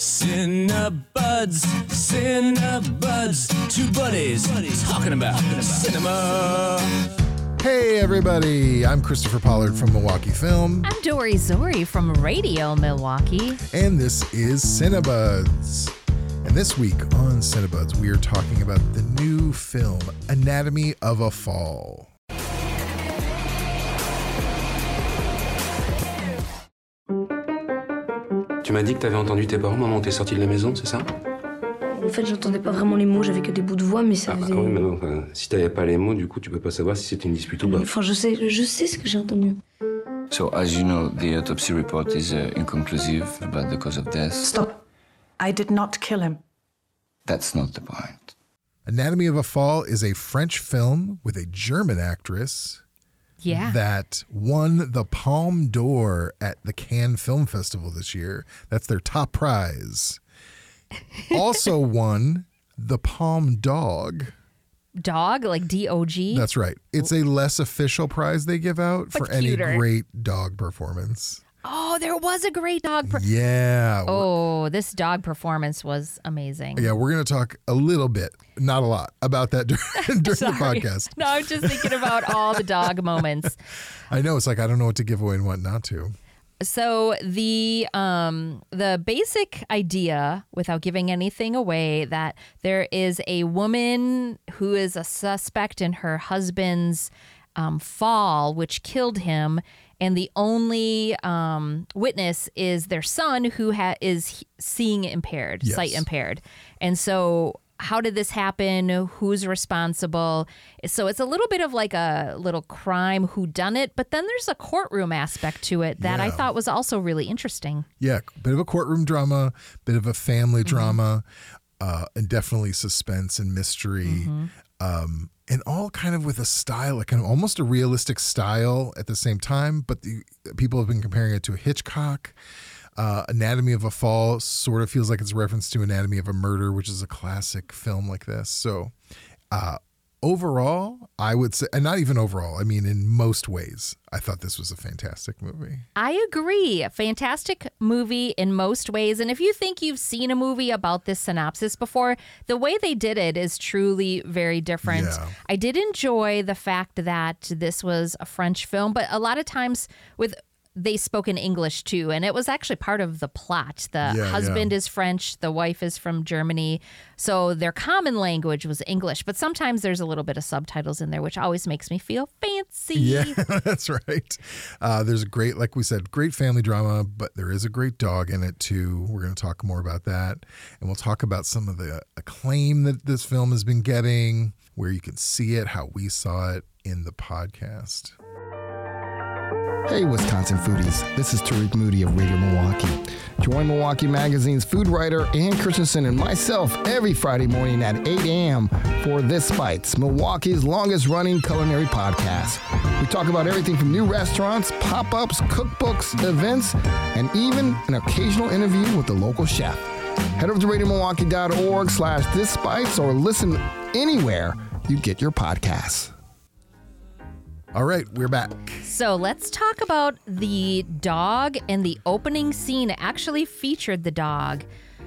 Cinebuds, Cinebuds, two buddies buddies talking about cinema. Hey, everybody. I'm Kristopher Pollard from Milwaukee Film, I'm Dori Zori from Radio Milwaukee. and this is Cinebuds. And this week on Cinebuds, we are talking about the new film, Anatomy of a Fall. Tu m'as dit que t'avais entendu tes parents moment où t'es sorti de la maison, c'est ça? En fait, j'entendais pas vraiment les mots, j'avais que des bouts de voix, mais ça Ah bah faisait. oui, mais non, enfin, si t'avais pas les mots, du coup, tu peux pas savoir si c'était une dispute ou pas. Enfin, je sais, je sais ce que j'ai entendu. So, as you know, the autopsy report is uh, inconclusive about the cause of death. Stop. I did not kill him. That's not the point. Anatomy of a Fall is a French film with a German actress Yeah. that won the Palme d'Or at the Cannes Film Festival this year. That's their top prize. Also won the Palm Dog. Dog, like D O G. That's right. It's a less official prize they give out for But any great dog performance. Oh, there was a great dog. Per- Yeah. oh, this dog performance was amazing. Yeah, we're going to talk a little bit, not a lot, about that during, during the podcast. No, I'm just thinking about all the dog moments. I know it's like I don't know what to give away and what not to. So the um the basic idea, without giving anything away, that there is a woman who is a suspect in her husband's um, fall, which killed him, and the only um, witness is their son, who ha- is seeing impaired, Yes. sight impaired, and so. How did this happen? Who's responsible? So it's a little bit of like a little crime who done it, but then there's a courtroom aspect to it that I thought was also really interesting. Yeah, bit of a courtroom drama, bit of a family drama, uh, and definitely suspense and mystery. Um, and all kind of with a style, like an almost a realistic style at the same time. But the people have been comparing it to a Hitchcock. Uh, Anatomy of a Fall sort of feels like it's a reference to Anatomy of a Murder, which is a classic film like this. So, uh, overall, I would say, and not even overall, I mean, in most ways, I thought this was a fantastic movie. I agree. A fantastic movie in most ways. And if you think you've seen a movie about this synopsis before, the way they did it is truly very different. Yeah. I did enjoy the fact that this was a French film, but a lot of times with they spoke in English too, and it was actually part of the plot. The Yeah, husband yeah. is French, the wife is from Germany, so their common language was English. But sometimes there's a little bit of subtitles in there, which always makes me feel fancy. Yeah, that's right. Uh, there's a great, like we said, great family drama, but there is a great dog in it too. We're going to talk more about that. And we'll talk about some of the acclaim that this film has been getting, where you can see it, how we saw it in the podcast. Hey, Wisconsin foodies. This is Tariq Moody of Radio Milwaukee. Join Milwaukee Magazine's food writer Ann Christensen and myself every Friday morning at 8 a.m. for This Bites, Milwaukee's longest running culinary podcast. We talk about everything from new restaurants, pop ups, cookbooks, events, and even an occasional interview with the local chef. Head over to radiomilwaukee.org slash This Bites or listen anywhere you get your podcasts. All right, we're back. So let's talk about the dog and the opening scene actually featured the dog,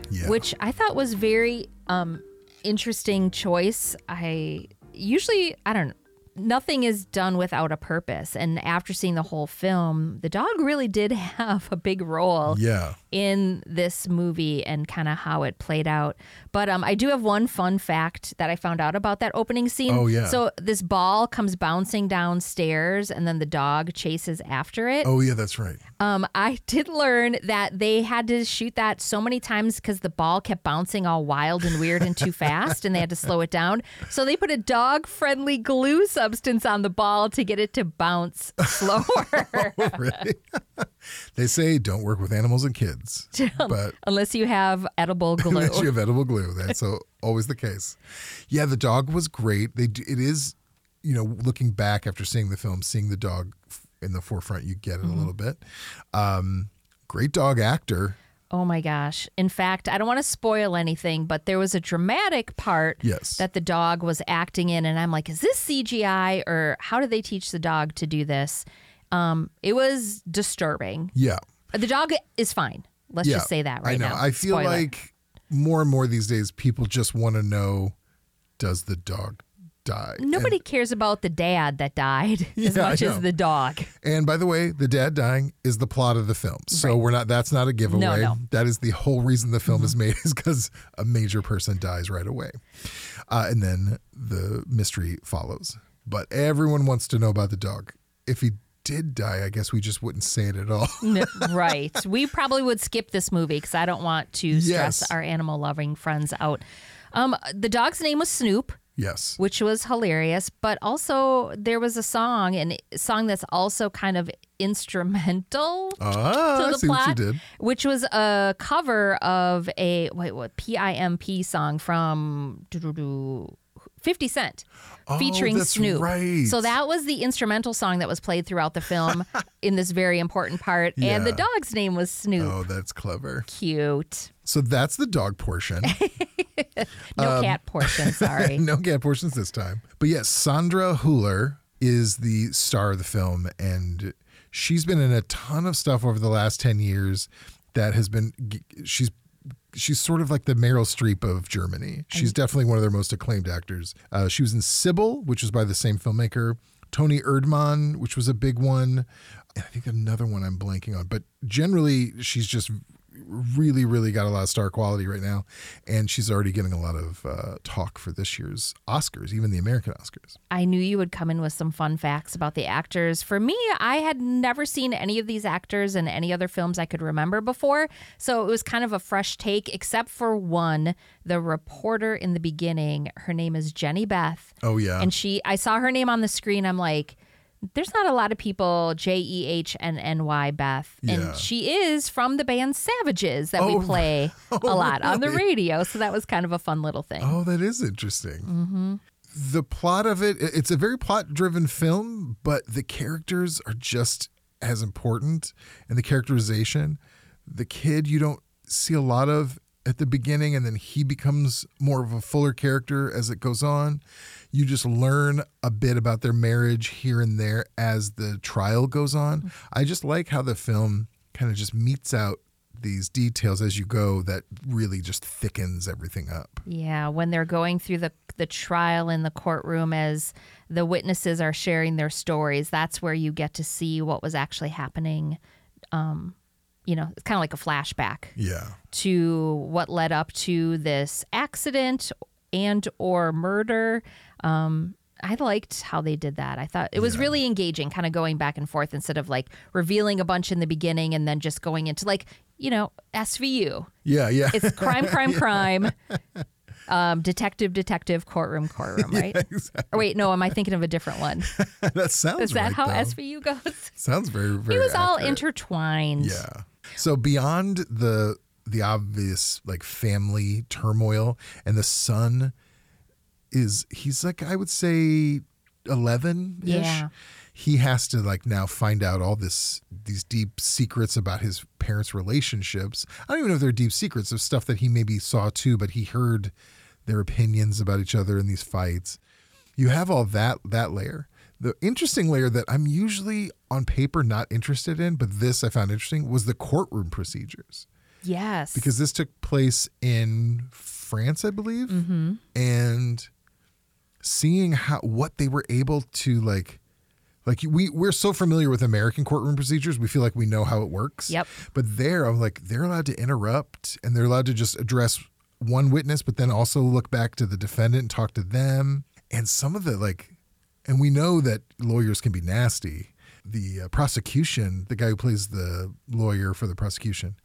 Yeah. which I thought was very um interesting choice. I usually I don't nothing is done without a purpose and after seeing the whole film, the dog really did have a big role Yeah. in this movie and kind of how it played out. But um, I do have one fun fact that I found out about that opening scene. Oh, yeah. So this ball comes bouncing downstairs, and then the dog chases after it. Oh, yeah, that's right. Um, I did learn that they had to shoot that so many times because the ball kept bouncing all wild and weird and too fast, and they had to slow it down. So they put a dog-friendly glue substance on the ball to get it to bounce slower. really? they say don't work with animals and kids, but Unless you have edible glue. unless you have edible glue, that's so always the case. Yeah, the dog was great. They it is, you know, looking back after seeing the film, seeing the dog in the forefront, you get it Mm-hmm. a little bit. Um, great dog actor. Oh my gosh. In fact, I don't want to spoil anything, but there was a dramatic part Yes. that the dog was acting in. And I'm like, is this CGI or how do they teach the dog to do this? Um, it was disturbing. Yeah. The dog is fine. Let's just say that right I know. now. I feel Spoiler. like more and more these days, people just want to know: Does the dog die? nobody cares about the dad that died as Yeah, much as the dog. And, and by the way, the dad dying is the plot of the film, so Right. we're not. That's not a giveaway. No, no. That is the whole reason the film is made is because a major person dies right away, uh, and then the mystery follows. But everyone wants to know about the dog. If he did die, I guess we just wouldn't say it at all. Right. We probably would skip this movie because I don't want to stress Yes. our animal loving friends out. Um, the dog's name was Snoop. Yes. which was hilarious. But also, there was a song, and a song that's also kind of instrumental Ah, to the plot, what you did. which was a cover of a wait, what PIMP song from 50 Cent. Oh, Featuring Snoop. right. So that was the instrumental song that was played throughout the film in this very important part. And the dog's name was Snoop. Oh, that's clever. Cute. So that's the dog portion. No um, cat portion, sorry. no cat portions this time. But yes, Sandra Huller is the star of the film, and she's been in a ton of stuff over the last ten years. That has been she's she's sort of like the Meryl Streep of Germany. She's definitely one of their most acclaimed actors. Uh, she was in Sibyl, which was by the same filmmaker. Toni Erdmann, which was a big one. And I think another one I'm blanking on. But generally, she's just really, really got a lot of star quality right now. And she's already getting a lot of uh, talk for this year's Oscars, even the American Oscars. I knew you would come in with some fun facts about the actors. For me, I had never seen any of these actors in any other films I could remember before. So it was kind of a fresh take, except for one, the reporter in the beginning. Her name is Jehnny Beth. Oh, yeah. And she, I saw her name on the screen. I'm like, there's not a lot of people J E H N N Y Beth, Yeah. and she is from the band Savages that Oh, we play a lot on the radio. So that was kind of a fun little thing. Oh, that is interesting. Mm-hmm. The plot of it, it's a very plot driven film, but the characters are just as important and the characterization. The kid you don't see a lot of at the beginning, and then he becomes more of a fuller character as it goes on. You just learn a bit about their marriage here and there as the trial goes on. I just like how the film kind of just metes out these details as you go that really just thickens everything up. Yeah, when they're going through the the trial in the courtroom as the witnesses are sharing their stories, that's where you get to see what was actually happening. Um, you know, it's kind of like a flashback Yeah. to what led up to this accident and or murder. Um, I liked how they did that. I thought it was really engaging, kind of going back and forth instead of like revealing a bunch in the beginning and then just going into like, you know, SVU. Yeah, yeah. It's crime, crime, crime. Um, detective, detective, courtroom, courtroom, right? Or wait, no, am I thinking of a different one? that sounds Is that right, how though. SVU goes? Sounds very, very. It was all intertwined. Yeah. So beyond the the obvious like family turmoil, and the son is he's like I would say eleven ish. Yeah. He has to like now find out all this these deep secrets about his parents' relationships. I don't even know if they're deep secrets of stuff that he maybe saw too, but he heard their opinions about each other in these fights. You have all that that layer. The interesting layer that I'm usually on paper not interested in, but this I found interesting was the courtroom procedures Yes. because this took place in France, I believe, mm-hmm. and seeing how what they were able to like like we we're so familiar with American courtroom procedures, we feel like we know how it works. Yep. But there, I'm like they're allowed to interrupt and they're allowed to just address one witness, but then also look back to the defendant and talk to them. And some of the like, and we know that lawyers can be nasty. The uh, prosecution, the guy who plays the lawyer for the prosecution,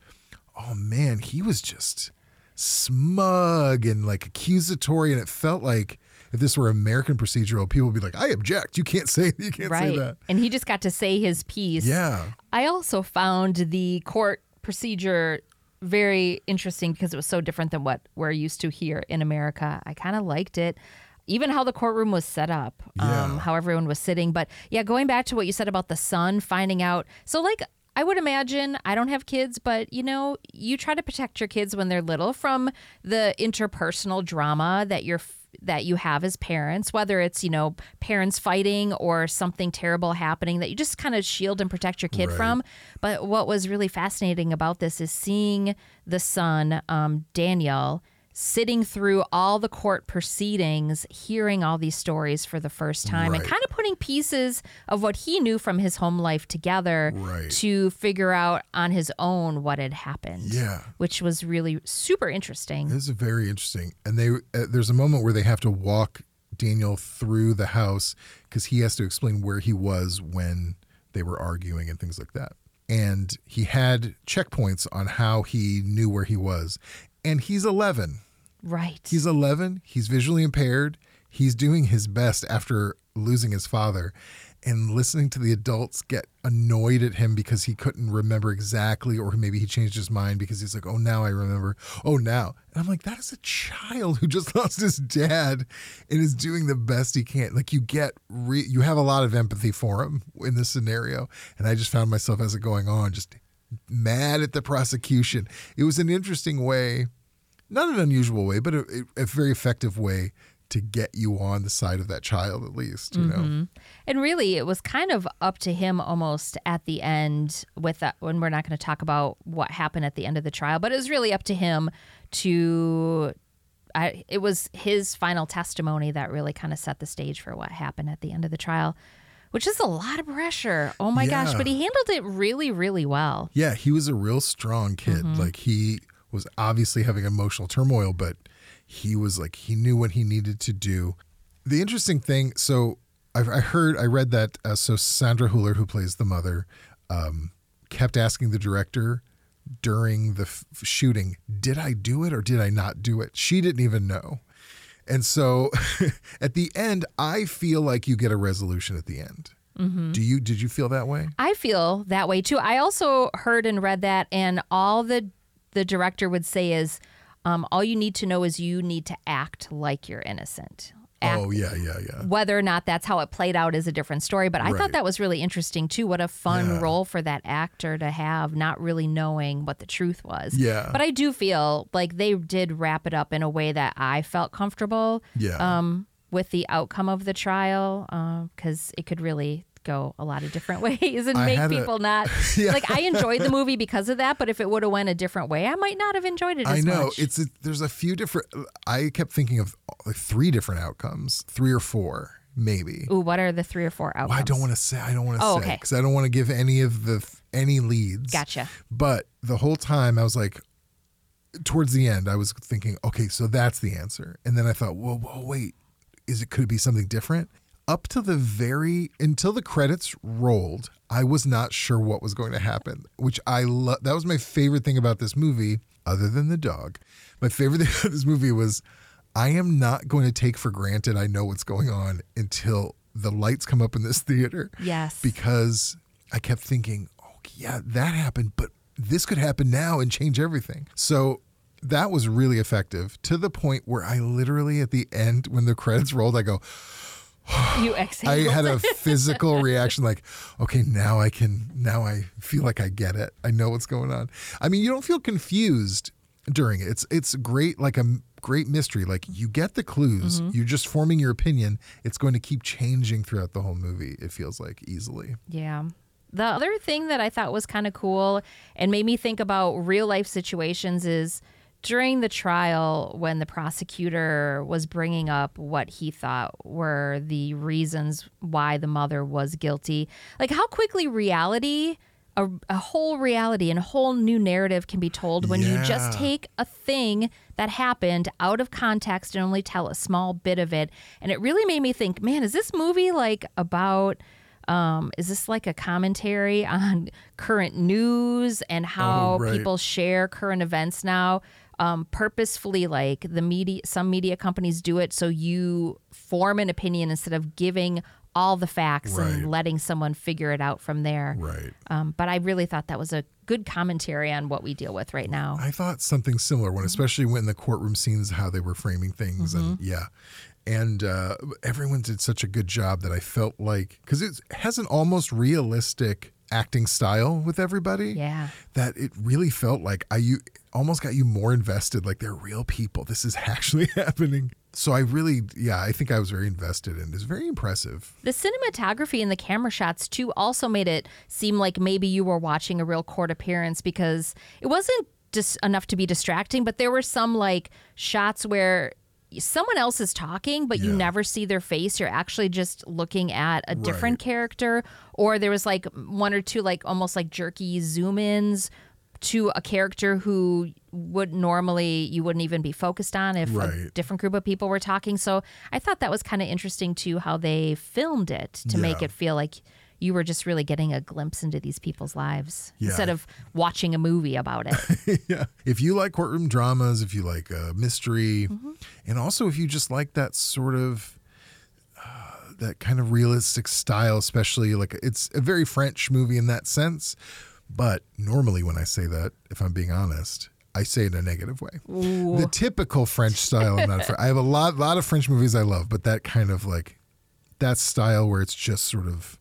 oh man, he was just smug and like accusatory, and it felt like if this were American procedural, people would be like, "I object. You can't say you can't right. say that." And he just got to say his piece. Yeah, I also found the court procedure very interesting because it was so different than what we're used to here in America. I kind of liked it. Even how the courtroom was set up, um, Yeah. how everyone was sitting. But yeah, going back to what you said about the son finding out. So, like, I would imagine I don't have kids, but you know, you try to protect your kids when they're little from the interpersonal drama that you're that you have as parents, whether it's, you know, parents fighting or something terrible happening that you just kind of shield and protect your kid Right. from. But what was really fascinating about this is seeing the son, um, Daniel, sitting through all the court proceedings, hearing all these stories for the first time, and kind of putting pieces of what he knew from his home life together Right. to figure out on his own what had happened. Yeah. Which was really super interesting. This is very interesting. And they uh, there's a moment where they have to walk Daniel through the house because he has to explain where he was when they were arguing and things like that. And he had checkpoints on how he knew where he was. And he's 11. Right. He's 11. He's visually impaired. He's doing his best after losing his father. And listening to the adults get annoyed at him because he couldn't remember exactly, or maybe he changed his mind because he's like, oh, now I remember. Oh, now. And I'm like, that is a child who just lost his dad and is doing the best he can. Like, you get, re- you have a lot of empathy for him in this scenario. And I just found myself as it going on, just mad at the prosecution. It was an interesting way not an unusual way, but a, a very effective way to get you on the side of that child, at least, you know? Mm-hmm. And really, it was kind of up to him almost at the end with uh, that when we're not going to talk about what happened at the end of the trial, but it was really up to him to. I, it was his final testimony that really kind of set the stage for what happened at the end of the trial, which is a lot of pressure. Oh my gosh, but he handled it really, really well. Yeah, he was a real strong kid. Mm-hmm. Like, he was obviously having emotional turmoil, but he was like, he knew what he needed to do. The interesting thing, so I, I heard, I read that, uh, so Sandra Huller, who plays the mother, um, kept asking the director during the f- shooting, did I do it or did I not do it? She didn't even know. And so at the end, I feel like you get a resolution at the end. Do you, did you feel that way? I feel that way too. I also heard and read that, and all the the director would say is, um, all you need to know is you need to act like you're innocent. Act, Oh, yeah, yeah, yeah. Whether or not that's how it played out is a different story. But I Right. thought that was really interesting too. What a fun Yeah. role for that actor to have, not really knowing what the truth was. Yeah. But I do feel like they did wrap it up in a way that I felt comfortable Yeah. um, with the outcome of the trial because it could really go a lot of different ways and I make had a- people not Yeah. like I enjoyed the movie because of that. But if it would have went a different way, I might not have enjoyed it as I know much. it's a, there's a few different. I kept thinking of like three different outcomes, three or four, maybe. Ooh, what are the three or four outcomes? Well, I don't want to say. I don't want to Oh, say okay. because I don't want to give any of the any leads. Gotcha. But the whole time I was like, towards the end, I was thinking, okay, so that's the answer, and then I thought, whoa, whoa, wait, is it could it be something different? Up to the very until the credits rolled, I was not sure what was going to happen, which I love. That was my favorite thing about this movie, other than the dog. My favorite thing about this movie was I am not going to take for granted I know what's going on until the lights come up in this theater Yes. because I kept thinking, oh, yeah, that happened, but this could happen now and change everything. So that was really effective to the point where I literally, at the end, when the credits rolled, I go, you exhale. I had a physical reaction like, okay, now I can, now I feel like I get it. I know what's going on. I mean, you don't feel confused during it. It's, it's great, like a great mystery. Like you get the clues, Mm-hmm. you're just forming your opinion. It's going to keep changing throughout the whole movie. It feels like easily. Yeah. The other thing that I thought was kind of cool and made me think about real life situations is during the trial when the prosecutor was bringing up what he thought were the reasons why the mother was guilty, like how quickly reality. A, a whole reality and a whole new narrative can be told when you just take a thing that happened out of context and only tell a small bit of it. And it really made me think, man, is this movie like about um, is this like a commentary on current news and how Oh, right. people share current events now? Um, purposefully, like the media, some media companies do it so you form an opinion instead of giving all the facts Right. and letting someone figure it out from there. Right. Um, but I really thought that was a good commentary on what we deal with right now. I thought something similar Mm-hmm. when, especially when the courtroom scenes, how they were framing things, and Mm-hmm. yeah, and uh, everyone did such a good job that I felt like because it has an almost realistic acting style with everybody. Yeah. That it really felt like I you almost got you more invested. Like they're real people. This is actually happening. So I really, yeah, I think I was very invested in. It's very impressive. The cinematography and the camera shots too also made it seem like maybe you were watching a real court appearance because it wasn't just enough to be distracting, but there were some like shots where someone else is talking but you Yeah. never see their face. You're actually just looking at a different Right. character. Or there was like one or two like almost like jerky zoom ins to a character who would normally you wouldn't even be focused on if a different group of people were talking. So i thought that was kind of interesting too how they filmed it to make it feel like you were just really getting a glimpse into these people's lives Yeah. instead of watching a movie about it yeah. If you like courtroom dramas, if you like uh, mystery, Mm-hmm. and also if you just like that sort of uh, that kind of realistic style, especially like it's a very French movie in that sense. But normally, when I say that, if I'm being honest, I say it in a negative way. The typical French style. I'm not. Fr- I have a lot, lot of French movies I love, but that kind of like that style where it's just sort of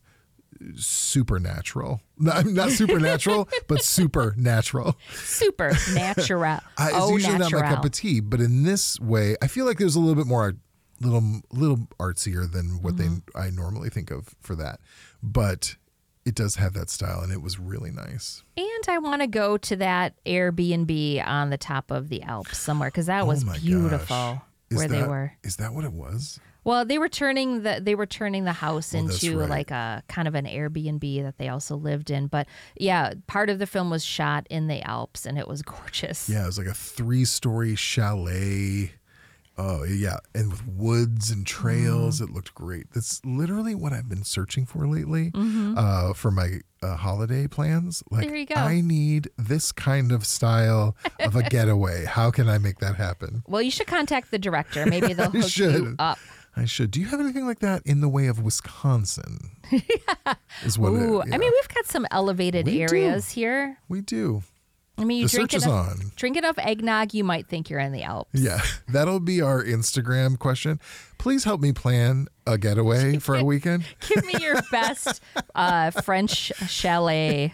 supernatural. Not, not supernatural, but supernatural. supernatural I, it's oh usually not my natural cup of tea, but in this way, I feel like there's a little bit more, little, little artsier than what Mm-hmm. they I normally think of for that. But it does have that style, and it was really nice. And I want to go to that Airbnb on the top of the Alps somewhere because that was oh my beautiful where they were. Is that what it was? Well, they were turning the they were turning the house Oh, into right. like a kind of an Airbnb that they also lived in. But yeah, part of the film was shot in the Alps and it was gorgeous. Yeah, it was like a three-story chalet. Oh yeah, and with woods and trails, Mm. it looked great. That's literally what I've been searching for lately uh, for my uh, holiday plans. Like, Mm-hmm. There you go. I need this kind of style of a getaway. How can I make that happen? Well, you should contact the director. Maybe they'll hook you up. I should. Do you have anything like that in the way of Wisconsin? Is what it- Ooh, yeah. I mean, we've got some elevated We do. areas here. we do. I mean, you The drink search is enough, on. drink enough eggnog, you might think you're in the Alps. Yeah, that'll be our Instagram question. Please help me plan a getaway for a weekend Give me your best uh, French chalet.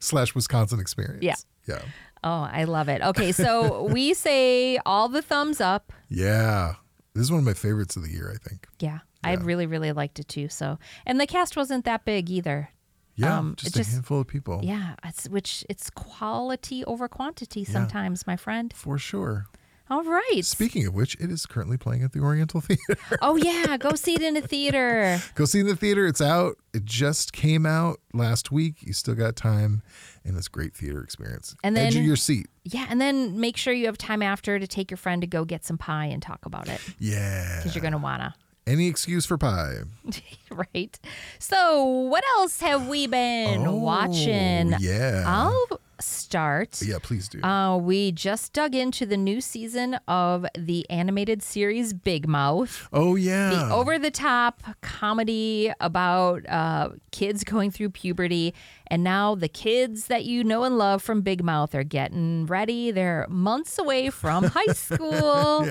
slash Wisconsin experience. Yeah. Yeah. Oh, I love it. Okay, so we say all the thumbs up. Yeah. This is one of my favorites of the year, I think. Yeah, I really, really liked it too. So, and the cast wasn't that big either. Yeah. Um, just a just- handful of people. Yeah, it's which it's quality over quantity sometimes, my friend. For sure. All right. Speaking of which, it is currently playing at the Oriental Theater. oh yeah, go see it in a theater. Go see it in the theater. It's out. It just came out last week. You still got time, and it's great theater experience. And Edge then- of your seat. Yeah, and then make sure you have time after to take your friend to go get some pie and talk about it Yeah. because you're gonna wanna. Any excuse for pie. right. So, what else have we been Oh, watching? Yeah. I'll start. yeah, please do. Uh, we just dug into the new season of the animated series Big Mouth. oh, yeah. The over the top comedy about uh, kids going through puberty. And now the kids that you know and love from Big Mouth are getting ready. They're months away from high school.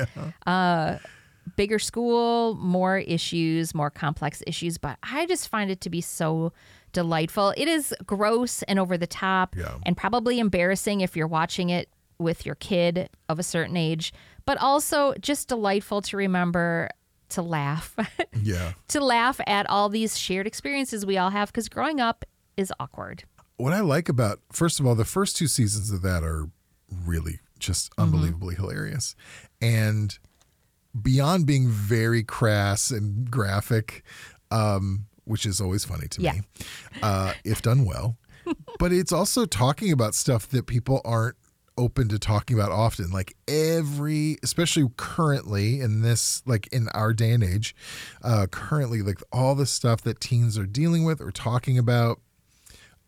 uh, bigger school, more issues, more complex issues. But I just find it to be so delightful. It is gross and over the top Yeah. and probably embarrassing if you're watching it with your kid of a certain age, but also just delightful to remember to laugh, yeah. to laugh at all these shared experiences we all have because growing up is awkward. what I like about first of all, the first two seasons of that are really just Mm-hmm. unbelievably hilarious. And beyond being very crass and graphic, um, which is always funny to Yeah. me, uh, if done well. but it's also talking about stuff that people aren't open to talking about often like every especially currently in this like in our day and age uh currently like all the stuff that teens are dealing with or talking about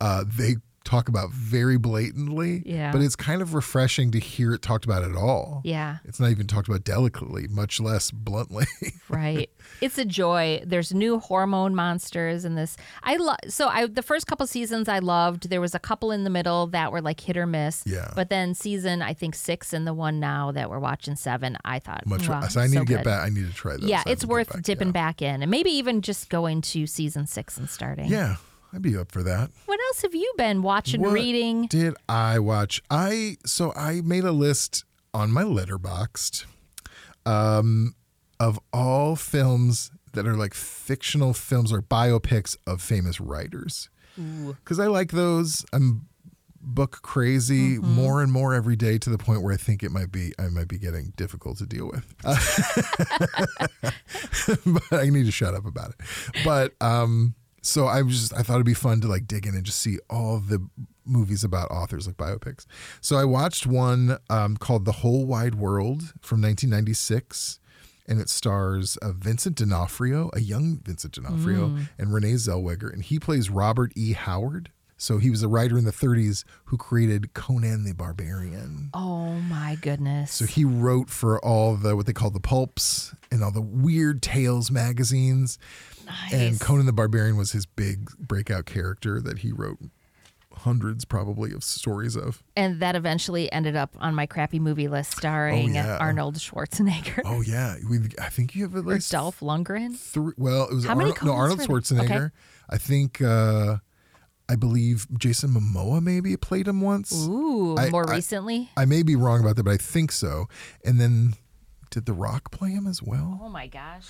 uh, they talk about very blatantly. Yeah. But it's kind of refreshing to hear it talked about at all. Yeah, It's not even talked about delicately, much less bluntly. right. it's a joy. There's new hormone monsters in this. I love so I the first couple seasons I loved. There was a couple in the middle that were like hit or miss. Yeah. But then season I think six and the one now that we're watching seven, I thought much. wow, so I need so to get good. back. I need to try those. Yeah, it's have to get worth back, dipping yeah. back in and maybe even just going to season six and starting. Yeah, I'd be up for that. What else have you been watching, What reading? Did I watch? I so I made a list on my Letterboxd um, of all films that are like fictional films or biopics of famous writers. Because I like those. I'm book crazy Mm-hmm. more and more every day to the point where I think it might be I might be getting difficult to deal with. but I need to shut up about it. But um so I was just I thought it'd be fun to like dig in and just see all the movies about authors like biopics. So I watched one um, called The Whole Wide World from 1996 and it stars uh, Vincent D'Onofrio, a young Vincent D'Onofrio, and Renee Zellweger, and he plays Robert E. Howard. So he was a writer in the 30s who created Conan the Barbarian. Oh my goodness. So he wrote for all the what they call the pulps and all the weird tales magazines. Nice. And Conan the Barbarian was his big breakout character that he wrote hundreds probably of stories of. and that eventually ended up on my crappy movie list starring yeah. Arnold Schwarzenegger Oh yeah, we I think you have at or least Dolph Lundgren. three. Well, it was How many Arnold, no Arnold there? Okay. Schwarzenegger. I think uh I believe Jason Momoa maybe played him once. Ooh, I- more I- recently. I may be wrong about that, but I think so. And then did The Rock play him as well? Oh my gosh.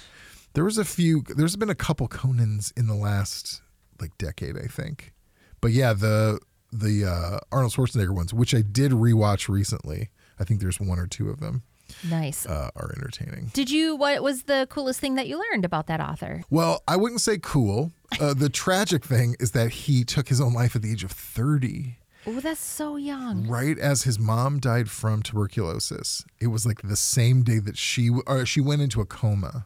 There was a few. There's been a couple Conans in the last like decade, I think. But yeah, the the uh, Arnold Schwarzenegger ones, which I did rewatch recently. I think there's one or two of them Nice. uh, are entertaining. Did you? What was the coolest thing that you learned about that author? Well, I wouldn't say cool. Uh, the tragic thing is that he took his own life at the age of 30, Oh, that's so young. right as his mom died from tuberculosis. It was like the same day that she or she went into a coma,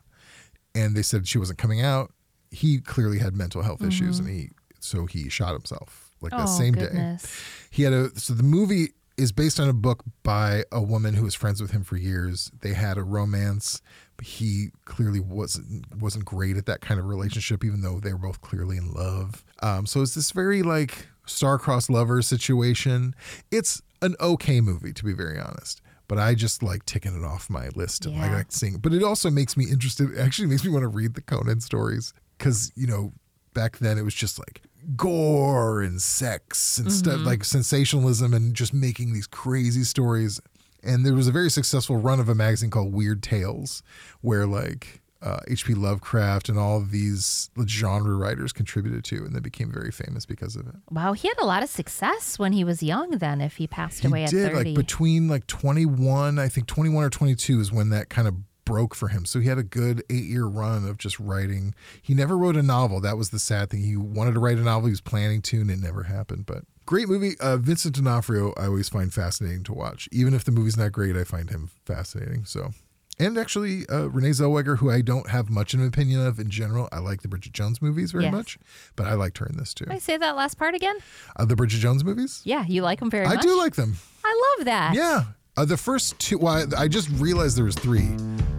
and they said she wasn't coming out. He clearly had mental health issues, and he so he shot himself like that oh, same goodness. day. He had a so the movie is based on a book by a woman who was friends with him for years. They had a romance. But he clearly wasn't wasn't great at that kind of relationship, even though they were both clearly in love. Um, so it's this very like star-crossed lovers situation. It's an okay movie, to be very honest. But I just like ticking it off my list and I Yeah. like seeing. But it also makes me interested. It actually makes me want to read the Conan stories because you know back then it was just like gore and sex and stuff Mm-hmm. like sensationalism and just making these crazy stories and there was a very successful run of a magazine called weird tales where like uh, hp lovecraft and all of these genre writers contributed to and they became very famous because of it Wow, he had a lot of success when he was young. Then, if he passed he away at did like between like 21 i think 21 or 22 is when that kind of broke for him. So he had a good eight year run of just writing. He never wrote a novel. That was the sad thing. He wanted to write a novel. He was planning to and it never happened. But great movie. Uh, vincent d'onofrio i always find fascinating to watch. Even if the movie's not great i find him fascinating so. And actually uh, renee zellweger who i don't have much of an opinion of in general. I like the bridget jones movies very Yes. much but i liked her in this too. Can I say that last part again? uh, the bridget jones movies? Yeah, you like them very i much. do like them. I love that. yeah. Uh, the first two, well, I, I just realized there was three.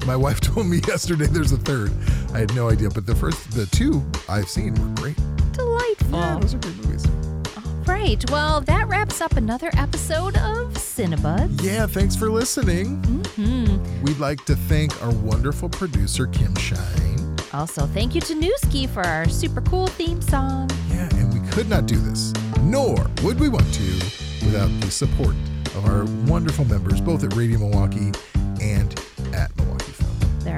My wife told me yesterday there's a third. I had no idea, but the first, the two I've seen were great. Delightful. Yeah, those are great movies. Right. Well, that wraps up another episode of Cinebud. Yeah, thanks for listening. Mm-hmm. We'd like to thank our wonderful producer, Kim Shine. Also, thank you to Newski for our super cool theme song. Yeah, and we could not do this, nor would we want to, without the support of our wonderful members, both at Radio Milwaukee and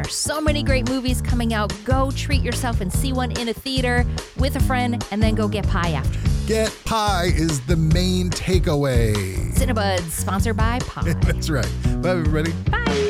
are so many great movies coming out. Go treat yourself and see one in a theater with a friend, and then go get pie after. Get pie is the main takeaway. Cinebud, sponsored by Pie. That's right. Bye, everybody. Bye.